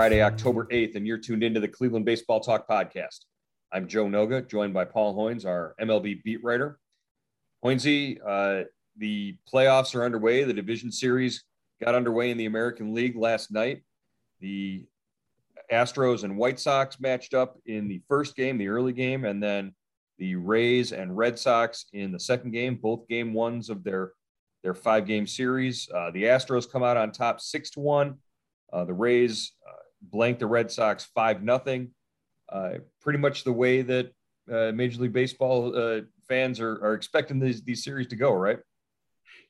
Friday, October 8th, and you're tuned into the Cleveland Baseball Talk podcast. I'm Joe Noga, joined by Paul Hoynes, our MLB beat writer. Hoynesy, uh, the playoffs are underway. The division series got underway in the American League last night. The Astros and White Sox matched up in the first game, the early game, and then the Rays and Red Sox in the second game, both game ones of their their five game series. Uh, the Astros come out on top six to one. Uh, the Rays uh, blank the Red Sox five nothing. Uh, pretty much the way that uh, Major League Baseball uh, fans are, are expecting these these series to go, right?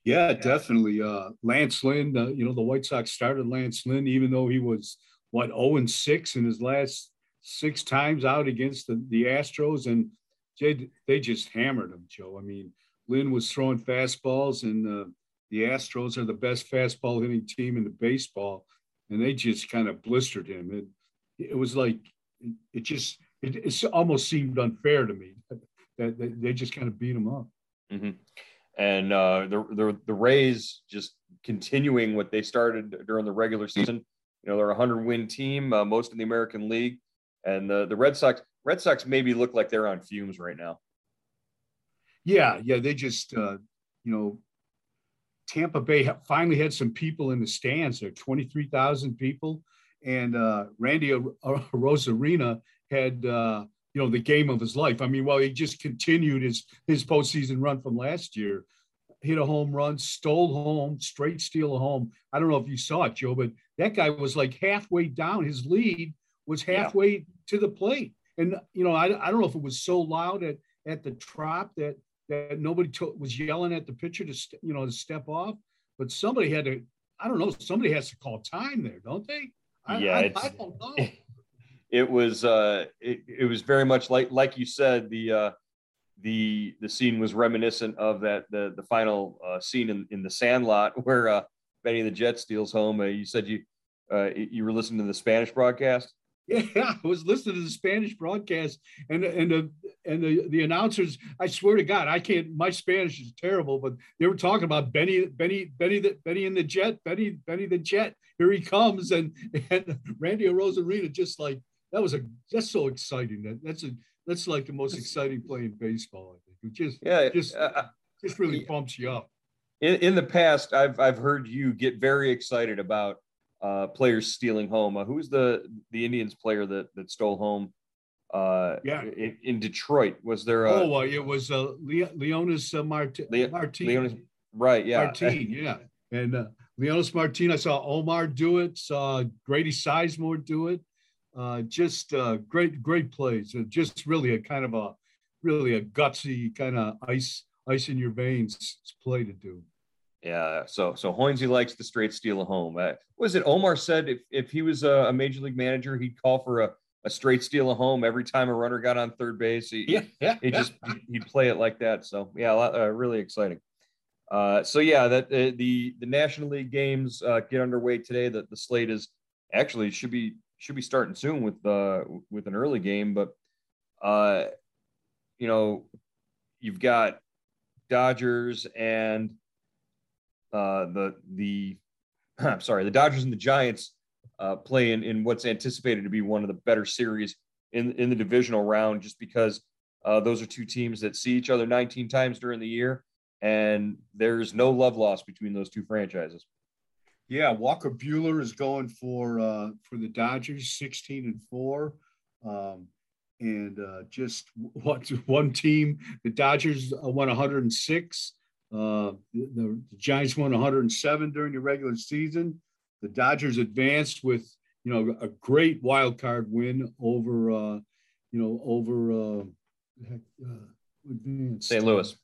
Yeah, definitely. Lance Lynn, you know, the White Sox started Lance Lynn, even though he was what 0 and 6 in his last six times out against the, the Astros, and they, they just hammered him, Joe. I mean, Lynn was throwing fastballs, and uh, the Astros are the best fastball hitting team in the baseball, and they just kind of blistered him. It, it was like it just it, it almost seemed unfair to me that, that they just kind of beat him up. Mm-hmm. And uh, the, the the Rays just continuing what they started during the regular season. You know, they're a hundred win team, uh, most in the American League, and the the Red Sox Red Sox maybe look like they're on fumes right now. Yeah, yeah, they just uh, you know Tampa Bay finally had some people in the stands there, 23,000 people. And uh, Randy Arozarena had, uh, you know, the game of his life. I mean, well, he just continued his, his postseason run from last year. Hit a home run, stole home, straight steal a home. I don't know if you saw it, Joe, but that guy was like halfway down. His lead was halfway yeah. to the plate. And, you know, I, I don't know if it was so loud at, at the trop that that nobody to- was yelling at the pitcher to st- you know to step off, but somebody had to. I don't know. Somebody has to call time there, don't they? I, yeah, I, I don't know. It was uh, it, it was very much like like you said the uh, the the scene was reminiscent of that the the final uh, scene in, in the Sandlot where uh, Benny the Jet steals home. Uh, you said you uh, you were listening to the Spanish broadcast. Yeah, I was listening to the Spanish broadcast, and and the and the, the announcers. I swear to God, I can't. My Spanish is terrible, but they were talking about Benny, Benny, Benny, the Benny in the jet, Benny, Benny the jet. Here he comes, and and Randy Arozarena just like that was a that's so exciting. That that's a that's like the most exciting play in baseball. I think it just yeah, just uh, uh just really bumps you up. In, in the past, I've I've heard you get very excited about uh, players stealing home. Uh, who's the the Indians player that that stole home? Uh, yeah, in, in Detroit, was there? A, oh, uh, it was uh, Le- Leonys uh, Mart- Le- Martin. Leonys, right? Yeah, Martin. Yeah, and uh, Leonys Martin. I saw Omar do it. Saw Grady Sizemore do it. Uh, just uh, great, great plays. Uh, just really a kind of a, really a gutsy kind of ice, ice in your veins play to do. Yeah, so so Hoynesy likes the straight steal of home. Uh, was it Omar said if if he was a, a, major league manager, he'd call for a, a straight steal of home every time a runner got on third base. He, yeah, yeah, he yeah. just he'd play it like that. So yeah, lot, uh, really exciting. Uh, so yeah, that uh, the the National League games uh, get underway today. That the slate is actually should be should be starting soon with uh with an early game, but uh, you know, you've got Dodgers and uh, the the I'm sorry, the Dodgers and the Giants uh, play in, in what's anticipated to be one of the better series in in the divisional round, just because uh, those are two teams that see each other 19 times during the year, and there's no love lost between those two franchises. Yeah, Walker Buehler is going for uh, for the Dodgers, 16 and four. Um, and uh, just what one team, the Dodgers won 106 uh, the, the, Giants won 107 during the regular season. The Dodgers advanced with you know a great wild card win over uh, you know over uh, uh, St. Louis.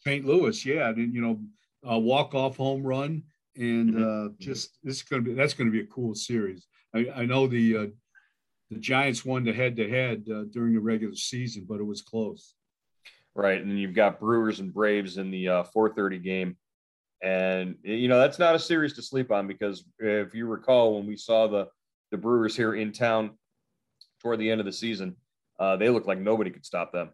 St. Louis, yeah, and you know a walk off home run, and mm-hmm. uh, just this is going to be that's going to be a cool series. I, I know the uh, the Giants won the head to head during the regular season, but it was close right? And then you've got Brewers and Braves in the uh, 4:30 game, and you know that's not a series to sleep on because if you recall when we saw the the Brewers here in town toward the end of the season, uh, they looked like nobody could stop them.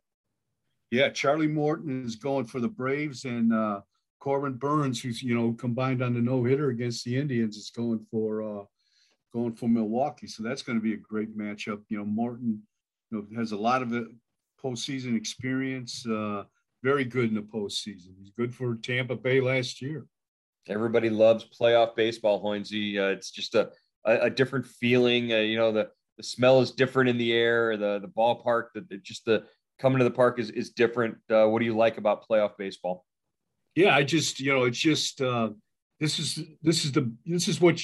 Yeah, Charlie Morton is going for the Braves, and uh, Corbin Burnes, who's you know combined on the no hitter against the Indians, is going for uh, going for Milwaukee. So that's going to be a great matchup. You know, Morton you know, has a lot of postseason experience. Uh, very good in the postseason. He's good for Tampa Bay last year. Everybody loves playoff baseball, Hoynesy. Uh, it's just a, a, a different feeling. Uh, you know, the the smell is different in the air. The the ballpark, the, the just the coming to the park is is different. Uh, what do you like about playoff baseball? Yeah, I just you know it's just uh, this is this is the this is what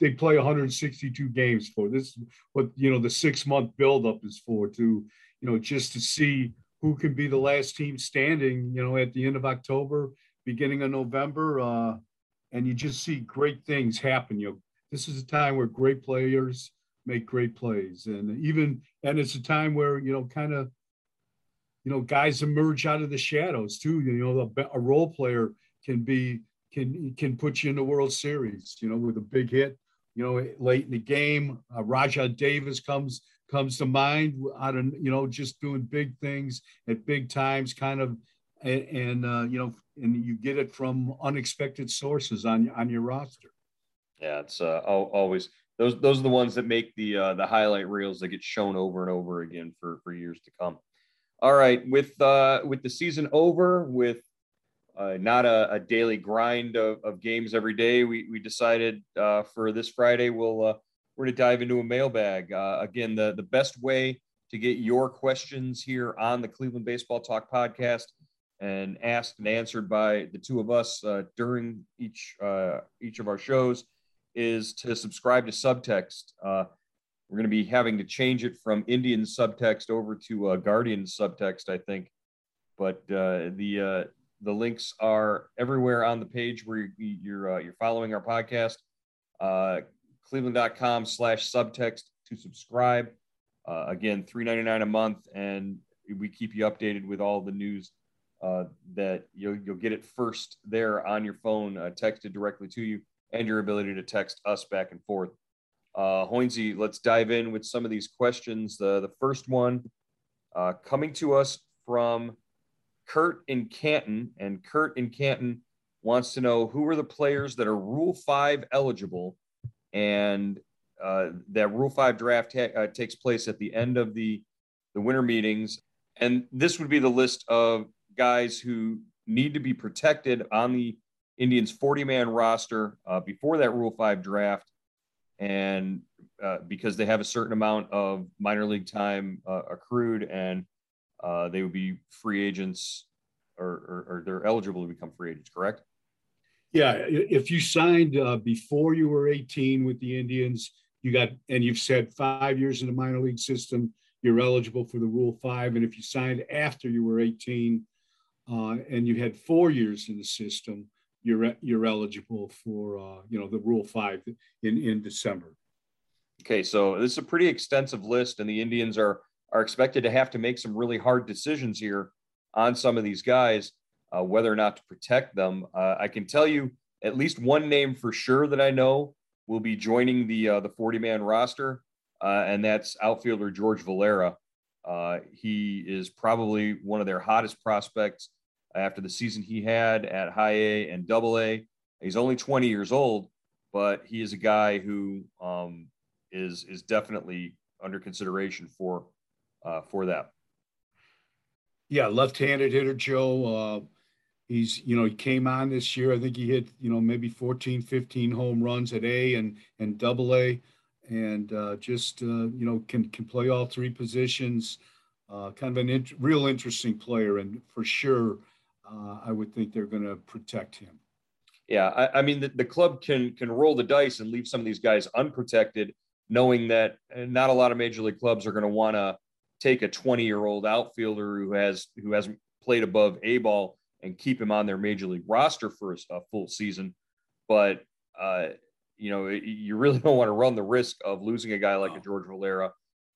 they play 162 games for. This is what you know the six month buildup is for to you know just to see who can be the last team standing. You know at the end of October, beginning of November, uh, and you just see great things happen. You know this is a time where great players make great plays, and even and it's a time where you know kind of you know, guys emerge out of the shadows too. You know, a, a role player can be can can put you in the World Series. You know, with a big hit. You know, late in the game, uh, Rajai Davis comes comes to mind out of you know just doing big things at big times, kind of, and, and uh, you know, and you get it from unexpected sources on on your roster. Yeah, it's uh, always those those are the ones that make the uh, the highlight reels that get shown over and over again for for years to come. All right, with uh, with the season over, with uh, not a, a, daily grind of, of, games every day, we we decided uh, for this Friday we'll uh, we're going to dive into a mailbag. Uh, again, the the best way to get your questions here on the Cleveland Baseball Talk podcast and asked and answered by the two of us uh, during each uh, each of our shows is to subscribe to Subtext. Uh, we're going to be having to change it from Indian subtext over to uh, Guardian subtext, I think. But uh, the uh, the links are everywhere on the page where you're you're, you're following our podcast. Cleveland.com slash subtext to subscribe. Uh, again, three ninety nine a month, and we keep you updated with all the news uh, that you'll you'll get it first there on your phone, uh, texted directly to you, and your ability to text us back and forth. Uh, Hoynesy, let's dive in with some of these questions. The, the first one uh, coming to us from Kurt in Canton, and Kurt in Canton wants to know who are the players that are Rule 5 eligible and uh, that Rule 5 draft ha- uh, takes place at the end of the, the winter meetings. And this would be the list of guys who need to be protected on the Indians 40 man roster uh, before that Rule 5 draft and uh, because they have a certain amount of minor league time uh, accrued and uh, they would be free agents or, or, or, they're eligible to become free agents, correct? Yeah. If you signed uh, before you were 18 with the Indians, you got, and you've said five years in the minor league system, you're eligible for the Rule 5. And if you signed after you were 18 uh, and you had four years in the system, you're you're eligible for uh, you know the Rule Five in in December. Okay, so this is a pretty extensive list, and the Indians are are expected to have to make some really hard decisions here on some of these guys, uh, whether or not to protect them. Uh, I can tell you at least one name for sure that I know will be joining the uh, the 40 man roster, uh, and that's outfielder George Valera. Uh, he is probably one of their hottest prospects after the season he had at high A and double A. He's only 20 years old, but he is a guy who um, is is definitely under consideration for uh, for that. Yeah, left-handed hitter Joe. He's you know he came on this year. I think he hit you know maybe 14, 15 home runs at A and and double A, and uh, just uh, you know can can play all three positions. Uh, kind of an int- real interesting player, and for sure uh, I would think they're going to protect him. Yeah, I, I mean the, the club can can roll the dice and leave some of these guys unprotected, knowing that uh, not a lot of major league clubs are going to want to take a 20 year old outfielder who has who hasn't played above a ball and keep him on their major league roster for a, a full season. But uh, you know, you really don't want to run the risk of losing a guy like a George Valera.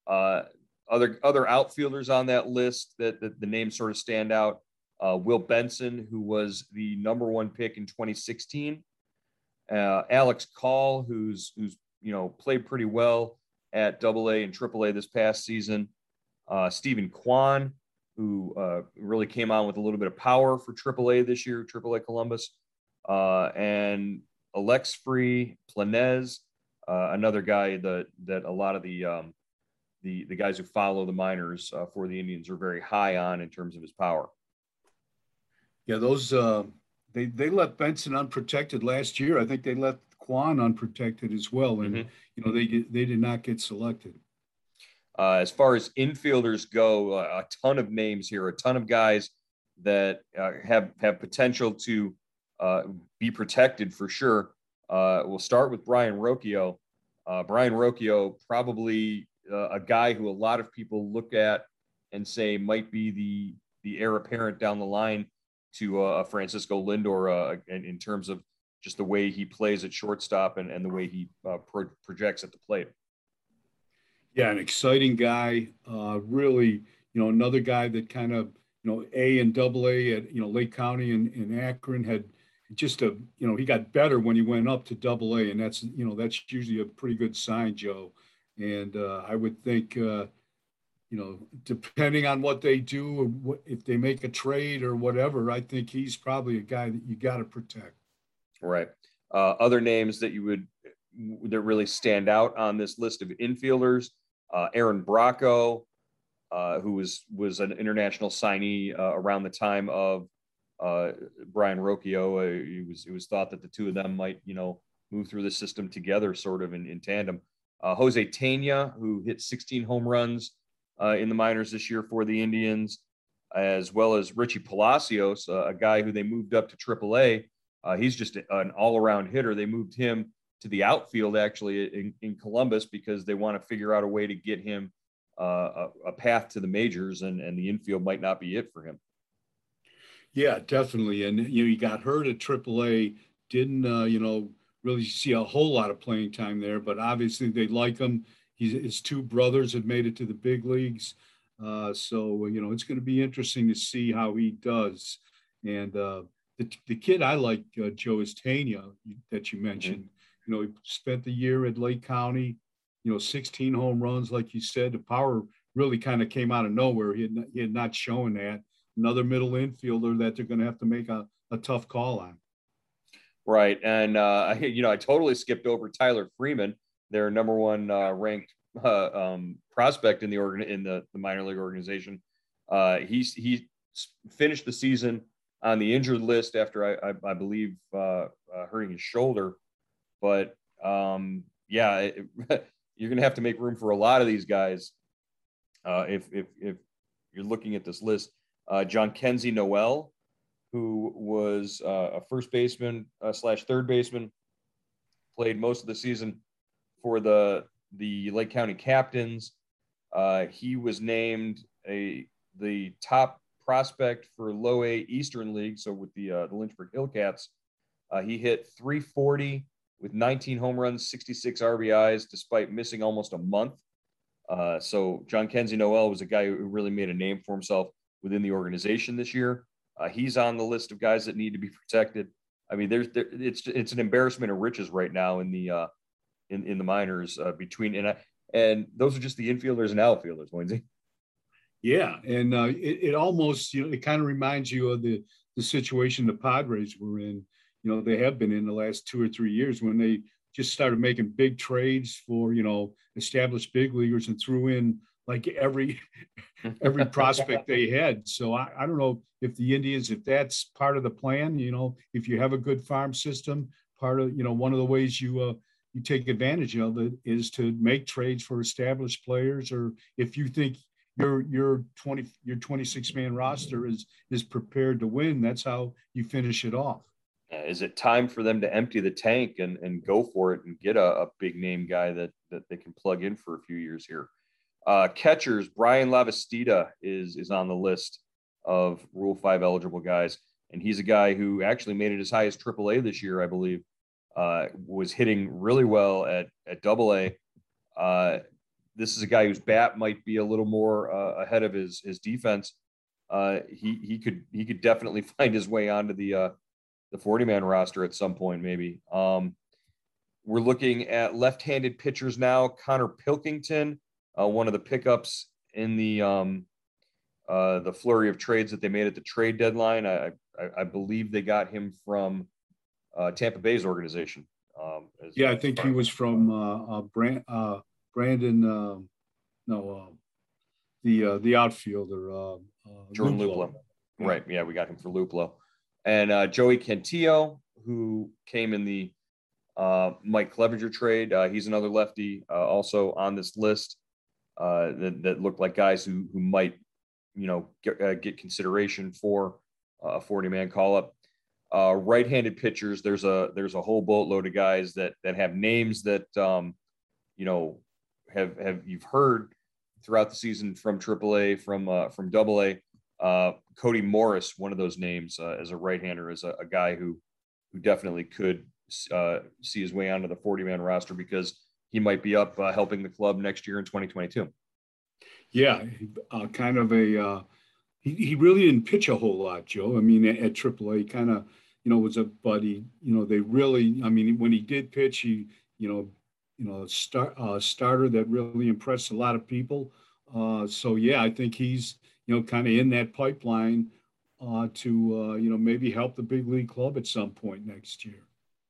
Uh, other other outfielders on that list that, that the names sort of stand out uh, Will Benson, who was the number one pick in 2016, uh, Alex Call, who's who's you know played pretty well at Double A and Triple A this past season, uh, Steven Kwan, who uh, really came on with a little bit of power for AAA this year, AAA Columbus, uh, and Alexfri Planez, uh, another guy that that a lot of the um, the the guys who follow the minors uh, for the Indians are very high on in terms of his power. Yeah, those uh, they they left Benson unprotected last year. I think they left Kwan unprotected as well, and mm-hmm. you know they they did not get selected. Uh, as far as infielders go, uh, a ton of names here, a ton of guys that uh, have have potential to uh, be protected for sure. Uh, we'll start with Brayan Rocchio. Brayan Rocchio, probably a guy who a lot of people look at and say might be the the heir apparent down the line to uh, Francisco Lindor in, in, terms of just the way he plays at shortstop and, and the way he pro- projects at the plate. Yeah, an exciting guy. Uh, really, you know, another guy that kind of, you know, A and double A at, you know, Lake County and, and Akron had just a, you know, he got better when he went up to double A. And that's, you know, that's usually a pretty good sign, Joe. And uh, I would think, uh, you know, depending on what they do what, if they make a trade or whatever, I think he's probably a guy that you got to protect. Right. Uh, other names that you would that really stand out on this list of infielders uh, Aaron Bracho, uh, who was was an international signee uh, around the time of uh, Brayan Rocchio. Uh, it was it was thought that the two of them might you know move through the system together, sort of in, in tandem. Uh, Jose Tena, who hit 16 home runs in the minors this year for the Indians, as well as Richie Palacios, a guy who they moved up to AAA. he's just an all-around hitter. They moved him to the outfield actually in, in Columbus because they want to figure out a way to get him uh, a, a, path to the majors, and, and the infield might not be it for him. Yeah, definitely. And you know, he got hurt at AAA, didn't uh, you know really see a whole lot of playing time there, but obviously they like him. He's, his two brothers have made it to the big leagues, uh, so you know it's going to be interesting to see how he does. And uh, the the kid I like, uh, Joe is Tena that you mentioned. You know, he spent the year at Lake County, you know, 16 home runs, like you said. The power really kind of came out of nowhere. He had not, he had not shown that. Another middle infielder that they're going to have to make a, a tough call on. Right. And, uh, you know, I totally skipped over Tyler Freeman, their number one uh, ranked uh, um, prospect in the organ in the, the minor league organization. Uh, he's, he finished the season on the injured list after I, I, I believe uh, uh, hurting his shoulder. But um, yeah, it, you're going to have to make room for a lot of these guys uh, if, if, if you're looking at this list. Uh, Kenzie Noel, who was uh, a first baseman uh, slash third baseman, played most of the season for the the Lake County Captains. Uh, he was named a the top prospect for Low A Eastern League, so with the uh, the Lynchburg Hillcats. He hit 340 with 19 home runs, 66 RBIs, despite missing almost a month. Uh, so Jhonkensy Noel was a guy who really made a name for himself within the organization this year. Uh, he's on the list of guys that need to be protected. I mean, there's there, it's it's an embarrassment of riches right now in the uh, in in the minors uh, between and I, and those are just the infielders and outfielders, Lindsay. Yeah, and uh, it, it almost you know it kind of reminds you of the the situation the Padres were in you know they have been in the last two or three years when they just started making big trades for you know established big leaguers and threw in like every every prospect they had. So I, I don't know if the Indians, if that's part of the plan, you know, if you have a good farm system, part of you know one of the ways you uh, you take advantage of it is to make trades for established players, or if you think your your 20 your 26 man roster is is prepared to win, that's how you finish it off. Uh, is it time for them to empty the tank and, and go for it and get a, a big name guy that, that they can plug in for a few years here? Uh, catchers, Bryan Lavastida is, is on the list of Rule 5 eligible guys. And he's a guy who actually made it as high as AAA this year, I believe. Uh, was hitting really well at, at double A. Uh, this is a guy whose bat might be a little more uh, ahead of his, his defense. Uh, he, he could he could definitely find his way onto the the 40 man roster at some point, maybe. Um, we're looking at left handed pitchers now. Konnor Pilkington, uh, one of the pickups in the um, uh, the flurry of trades that they made at the trade deadline. I, I, I believe they got him from uh, Tampa Bay's organization. Um, yeah, I think he was from uh, uh, Brand, uh, Brandon. Um, no, uh, the uh, the outfielder uh, Jordan Luplow. Yeah. Right. Yeah, we got him for Luplow, and uh, Joey Cantillo, who came in the uh, Mike Clevinger trade. Uh, he's another lefty, also on this list. that, that looked like guys who who might, you know, get, get consideration for a 40 man call up uh, right-handed pitchers. There's a there's a whole boatload of guys that that have names that um, you know have have you've heard throughout the season from AAA, from uh, from AA. Uh, Cody Morris, one of those names uh, as a right-hander, is a, a guy who who definitely could uh, see his way onto the 40-man roster because he might be up uh, helping the club next year in 2022. Yeah, uh, kind of a uh, he, he really didn't pitch a whole lot, Joe. I mean, at, at AAA, kind of, you know, was a buddy. You know, they really. I mean, when he did pitch, he, you know, you know, uh, starter that really impressed a lot of people. So yeah, I think he's, you know, kind of in that pipeline uh, to, uh, you know, maybe help the big league club at some point next year.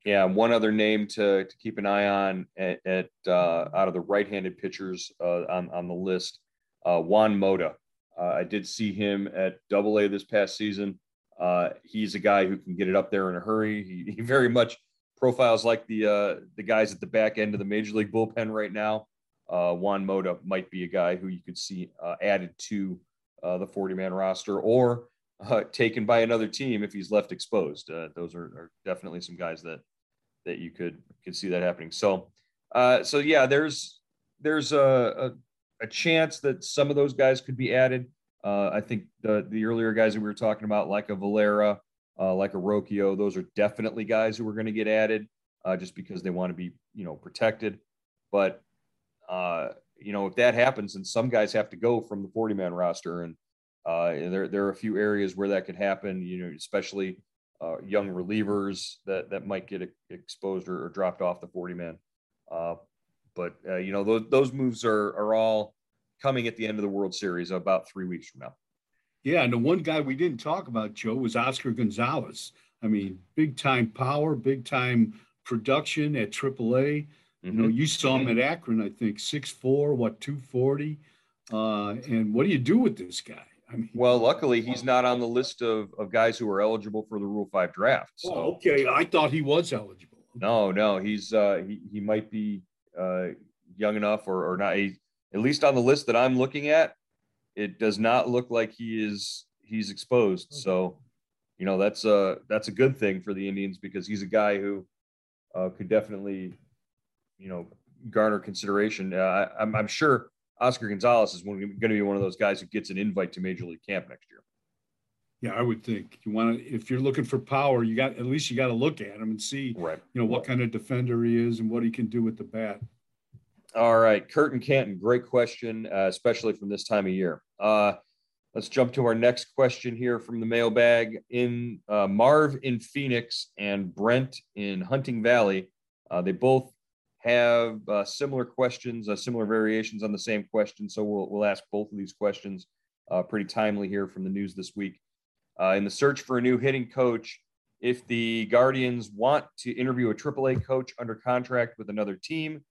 Yeah, one other name to, to keep an eye on at, at uh, out of the right-handed pitchers uh, on on the list, uh, Juan Mota. Uh, I did see him at Double A this past season. Uh, he's a guy who can get it up there in a hurry. He, he very much profiles like the uh, the guys at the back end of the major league bullpen right now. Uh, Juan Mota might be a guy who you could see uh, added to uh, the 40 man roster or taken by another team if he's left exposed. those are, are, definitely some guys that that you could could see that happening. So so yeah, there's there's a, a a chance that some of those guys could be added. Uh, I think the the earlier guys that we were talking about, like a Valera, uh, like a Rocchio, those are definitely guys who are going to get added uh, just because they want to be, you know, protected. But uh, you know, if that happens, and some guys have to go from the 40 man roster, and uh, there there are a few areas where that could happen. You know, especially uh, young relievers that that might get exposed or, or dropped off the 40 man. But uh, you know those those moves are are all coming at the end of the World Series about three weeks from now. Yeah, and the one guy we didn't talk about, Joe, was Oscar Gonzalez. I mean, big time power, big time production at AAA. Mm-hmm. You know, you saw him at Akron, I think, six four, what, 240. Uh, and what do you do with this guy? I mean, well, luckily he's not on the list of, of guys who are eligible for the Rule Five draft. So. Oh, okay, I thought he was eligible. No, no, he's uh, he he might be uh, young enough or, or not. He, at least on the list that I'm looking at, it does not look like he is he's exposed. Okay. So, you know, that's a that's a good thing for the Indians because he's a guy who uh, could definitely, you know, garner consideration. Uh, I, I'm, I'm sure Oscar Gonzalez is going to be one of those guys who gets an invite to Major League Camp next year. Yeah, I would think you want to. If you're looking for power, you got at least you got to look at him and see, right. you know, what kind of defender he is and what he can do with the bat. All right, Kurt in Canton, great question, uh, especially from this time of year. Uh, let's jump to our next question here from the mailbag. In uh, Marv in Phoenix and Brent in Hunting Valley, uh, they both have uh, similar questions, uh, similar variations on the same question. So we'll we'll ask both of these questions pretty timely here from the news this week. Uh, in the search for a new hitting coach, if the Guardians want to interview a AAA coach under contract with another team,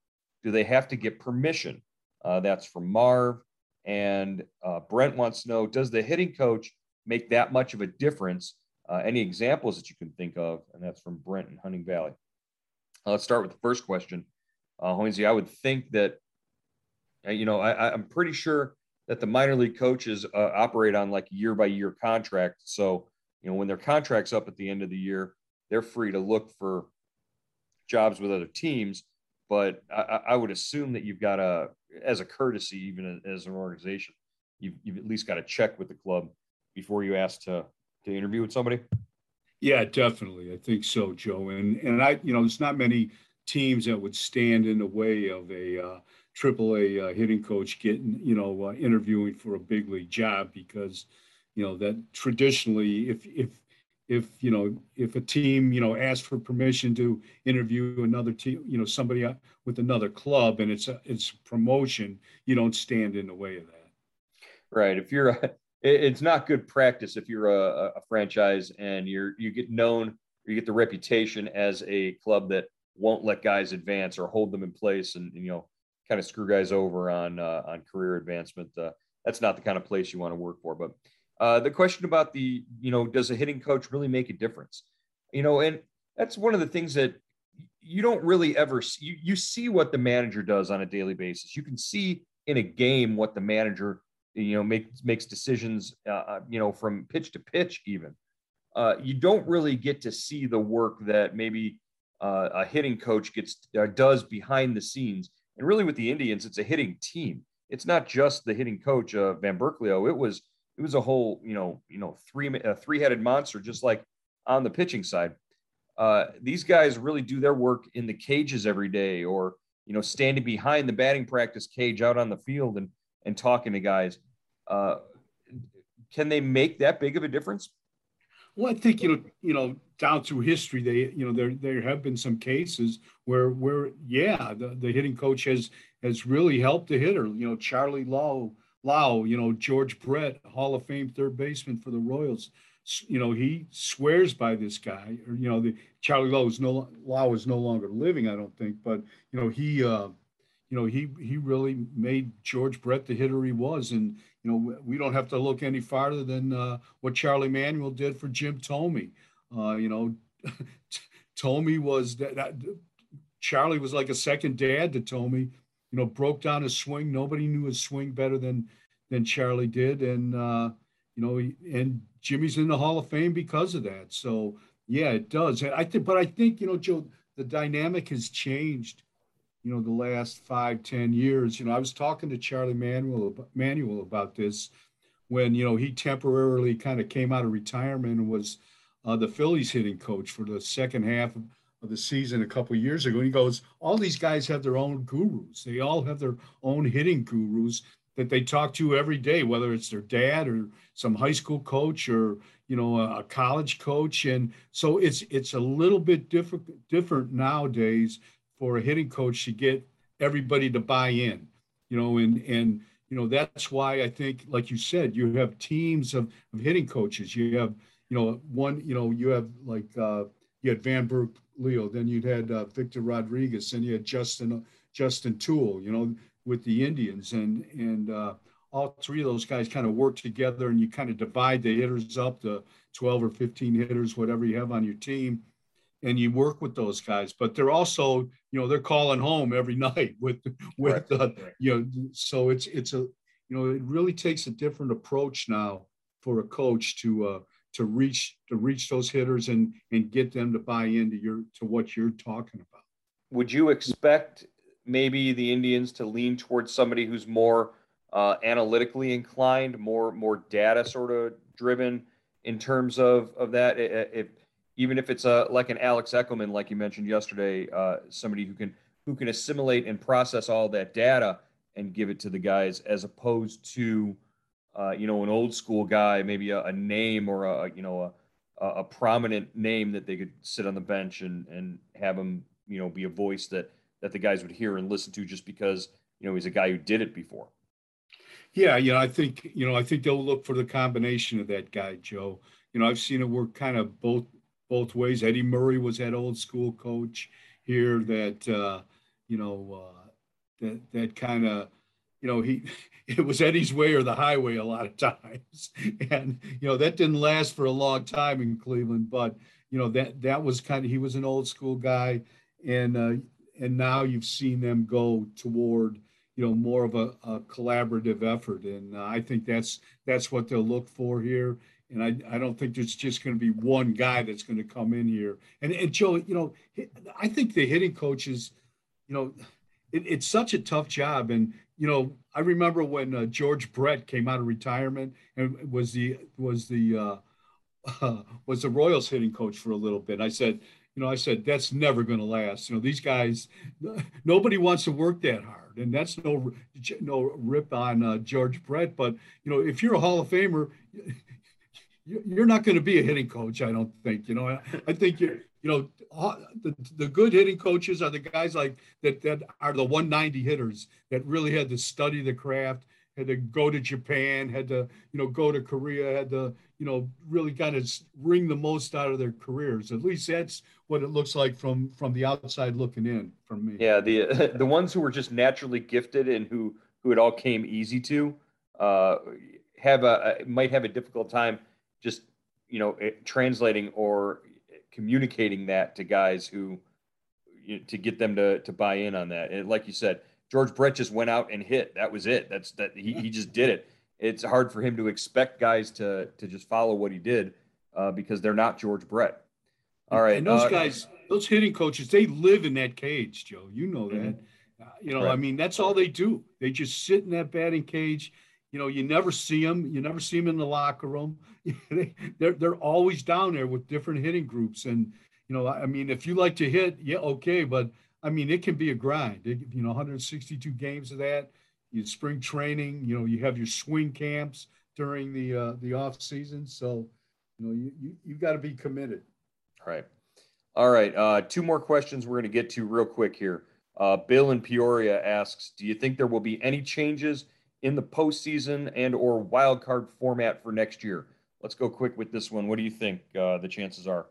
do they have to get permission? Uh, that's from Marv. And uh, Brent wants to know Does the hitting coach make that much of a difference? Uh, any examples that you can think of? And that's from Brent in Hunting Valley. Uh, let's start with the first question. Uh, I would think that, uh, you know, I, I'm pretty sure that the minor league coaches uh, operate on like year by year contract. So, you know, when their contract's up at the end of the year, they're free to look for jobs with other teams. But I, I would assume that you've got a, as a courtesy, even as an organization, you've, you've at least got to check with the club before you ask to to interview with somebody. Yeah, definitely. I think so, Joe. And and I, you know, there's not many teams that would stand in the way of a uh, AAA uh, hitting coach getting, you know, uh, interviewing for a big league job because, you know, that traditionally, if if if you know if a team you know asks for permission to interview another team, you know, somebody with another club and it's a it's promotion, you don't stand in the way of that. Right. If you're a, it's not good practice if you're a, a franchise and you're you get known you get the reputation as a club that won't let guys advance or hold them in place and, you know kind of screw guys over on uh, on career advancement. Uh, that's not the kind of place you want to work for. But uh, the question about the you know does a hitting coach really make a difference? You know, and that's one of the things that you don't really ever see. You, you see what the manager does on a daily basis. You can see in a game what the manager you know makes makes decisions uh, uh, you know from pitch to pitch even uh, you don't really get to see the work that maybe uh, a hitting coach gets uh, does behind the scenes and really with the indians it's a hitting team it's not just the hitting coach uh, Van Burkleo. it was it was a whole you know you know three a three-headed monster just like on the pitching side these guys really do their work in the cages every day or you know standing behind the batting practice cage out on the field and and talking to guys. Uh, can they make that big of a difference? Well, I think you know, you know, down through history, they, you know, there there have been some cases where where yeah, the, the hitting coach has has really helped the hitter. You know, Charlie Lau, Lau, you know, George Brett, Hall of Fame third baseman for the Royals. You know, he swears by this guy. Or you know, the Charlie Lau is no Lau is no longer living, I don't think, but you know, he. Uh, you know, he he really made George Brett the hitter he was, and you know, we don't have to look any farther than uh, what Charlie Manuel did for Jim Thome. Uh, you know, Thome was that, that, Charlie was like a second dad to Thome. You know, broke down his swing. Nobody knew his swing better than than Charlie did, and uh, you know, and Jimmy's in the Hall of Fame because of that. So yeah, it does. I think, but I think you know, Joe, the dynamic has changed you know, the last five, ten years. You know, I was talking to Charlie Manuel, Manuel about this when, you know, he temporarily kind of came out of retirement and was uh, the Phillies hitting coach for the second half of, the season a couple years ago. And he goes, all these guys have their own gurus. They all have their own hitting gurus that they talk to every day, whether it's their dad or some high school coach or you know a, a college coach. And so it's it's a little bit different different nowadays for a hitting coach to get everybody to buy in, you know, and and you know that's why I think, like you said, you have teams of, of hitting coaches. You have, you know, one, you know, you have like uh, you had Van Berg Leo, then you'd had uh, Victor Rodriguez, and you had Justin Justin Toole, you know, with the Indians, and and uh, all three of those guys kind of work together, and you kind of divide the hitters up to 12 or 15 hitters, whatever you have on your team and you work with those guys but they're also you know they're calling home every night with with uh, you know so it's it's a you know it really takes a different approach now for a coach to uh to reach to reach those hitters and and get them to buy into your to what you're talking about. Would you expect maybe the indians to lean towards somebody who's more uh, analytically inclined more more data sort of driven in terms of of that? If even if it's a like an Alex Eckelman, like you mentioned yesterday, uh, somebody who can who can assimilate and process all that data and give it to the guys, as opposed to uh, you know an old school guy, maybe a, a name or a you know a, a prominent name that they could sit on the bench and and have him you know be a voice that that the guys would hear and listen to just because you know he's a guy who did it before. Yeah, you know, I think you know, I think they'll look for the combination of that guy, Joe. You know, I've seen it work kind of both both ways. Eddie Murray was that old school coach here that uh, you know uh, that that kind of you know he it was Eddie's way or the highway a lot of times, and you know that didn't last for a long time in Cleveland. But you know that that was kind of he was an old school guy, and uh, and now you've seen them go toward you know more of a, a collaborative effort, and uh, I think that's that's what they'll look for here and I, I don't think there's just going to be one guy that's going to come in here. And, and Joe, you know, I think the hitting coaches, you know, it, it's such a tough job. And, you know, I remember when uh, George Brett came out of retirement and was the, was the, uh, uh, was the Royals hitting coach for a little bit. I said, you know, I said, that's never going to last. You know, these guys, nobody wants to work that hard. And that's no, no rip on uh, George Brett. But, you know, if you're a Hall of Famer, you're not going to be a hitting coach, I don't think. You know, I think you you know the, the good hitting coaches are the guys like that that are the 190 hitters that really had to study the craft had to go to Japan, had to, you know, go to Korea, had to, you know, really kind of wring the most out of their careers. At least that's what it looks like from from the outside looking in for me. Yeah, the the ones who were just naturally gifted and who who it all came easy to uh, have a might have a difficult time just you know eh, translating or communicating that to guys who you know, to get them to to buy in on that. And like you said, George Brett just went out and hit. That was it. That's that he, he just did it. It's hard for him to expect guys to to just follow what he did uh, because they're not George Brett. All right, and those uh, guys, those hitting coaches, they live in that cage, Joe. You know that. Mm-hmm. Uh, you know, right. I mean, that's all they do. They just sit in that batting cage. You know, you never see them. You never see them in the locker room. they, they're they're always down there with different hitting groups, and you know, I mean, if you like to hit, yeah, okay, but I mean, it can be a grind. It, you know, 162 games of that. You spring training. You know, you have your swing camps during the uh, the off season. So, you know, you you, you got to be committed. All right, all right. Uh, two more questions we're going to get to real quick here. Uh, Bill in Peoria asks, "Do you think there will be any changes in the postseason and or wild card format for next year?" Let's go quick with this one. What do you think uh, the chances are?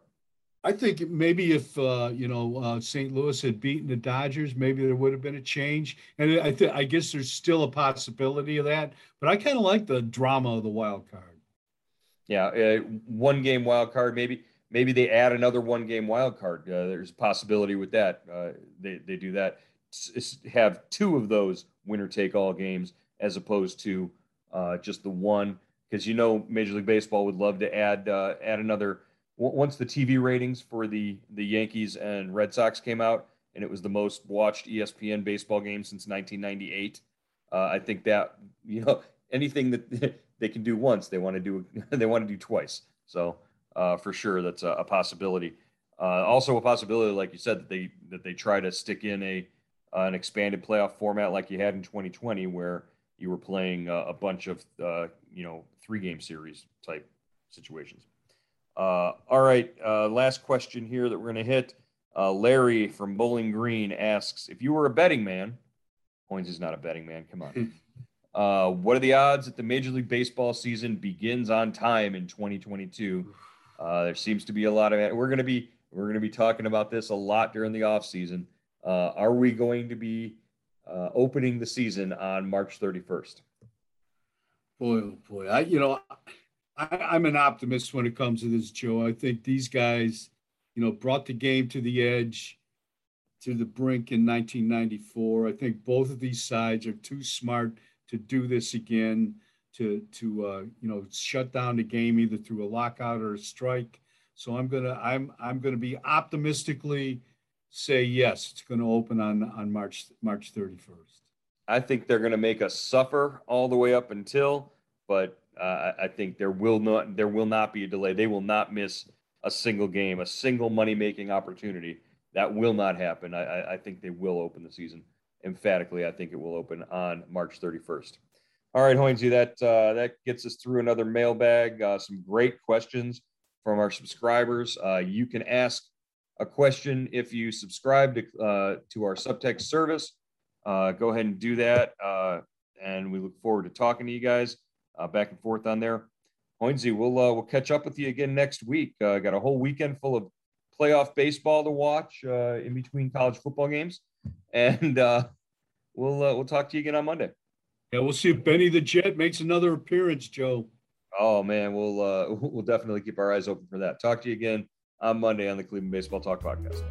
I think maybe if uh, you know uh, St. Louis had beaten the Dodgers, maybe there would have been a change. And I th- I guess there's still a possibility of that. But I kind of like the drama of the wild card. Yeah, uh, one game wild card. Maybe maybe they add another one game wild card. Uh, there's a possibility with that. Uh, they they do that. S- have two of those winner take all games as opposed to uh, just the one. Because you know Major League Baseball would love to add add another once the TV ratings for the the Yankees and Red Sox came out, and it was the most watched ESPN baseball game since 1998. Uh, I think that you know anything that they can do once, they want to do they want to do twice. So uh, for sure, that's a, a possibility. Uh, also, a possibility, like you said, that they that they try to stick in a uh, an expanded playoff format like you had in 2020, where you were playing a bunch of uh, you know three game series type situations. Uh, all right, uh, last question here that we're going to hit. Uh, Larry from Bowling Green asks If you were a betting man, Hoynes is not a betting man, come on. Uh, what are the odds that the Major League Baseball season begins on time in 2022? Uh, there seems to be a lot of we're going to be we're going to be talking about this a lot during the off season. Uh, are we going to be opening the season on March 31st? Boy, oh boy, I you know I, am an optimist when it comes to this, Joe. I think these guys, you know, brought the game to the edge, to the brink in 1994. I think both of these sides are too smart to do this again, to to uh, you know shut down the game either through a lockout or a strike. So I'm gonna I'm I'm gonna be optimistically say yes, it's going to open on on March March 31st. I think they're going to make us suffer all the way up until, but uh, I think there will not there will not be a delay. They will not miss a single game, a single money making opportunity. That will not happen. I, I think they will open the season emphatically. I think it will open on March 31st. All right, Hoynesy, that uh, that gets us through another mailbag. Uh, some great questions from our subscribers. Uh, you can ask a question if you subscribe to uh, to our subtext service. Uh, go ahead and do that, and we look forward to talking to you guys uh, back and forth on there. Hoynesy, we'll uh, we'll catch up with you again next week. Uh, got a whole weekend full of playoff baseball to watch uh, in between college football games, and uh, we'll uh, we'll talk to you again on Monday. Yeah, we'll see if Benny the Jet makes another appearance, Joe. Oh man, we'll uh, we'll definitely keep our eyes open for that. Talk to you again on Monday on the Cleveland Baseball Talk podcast.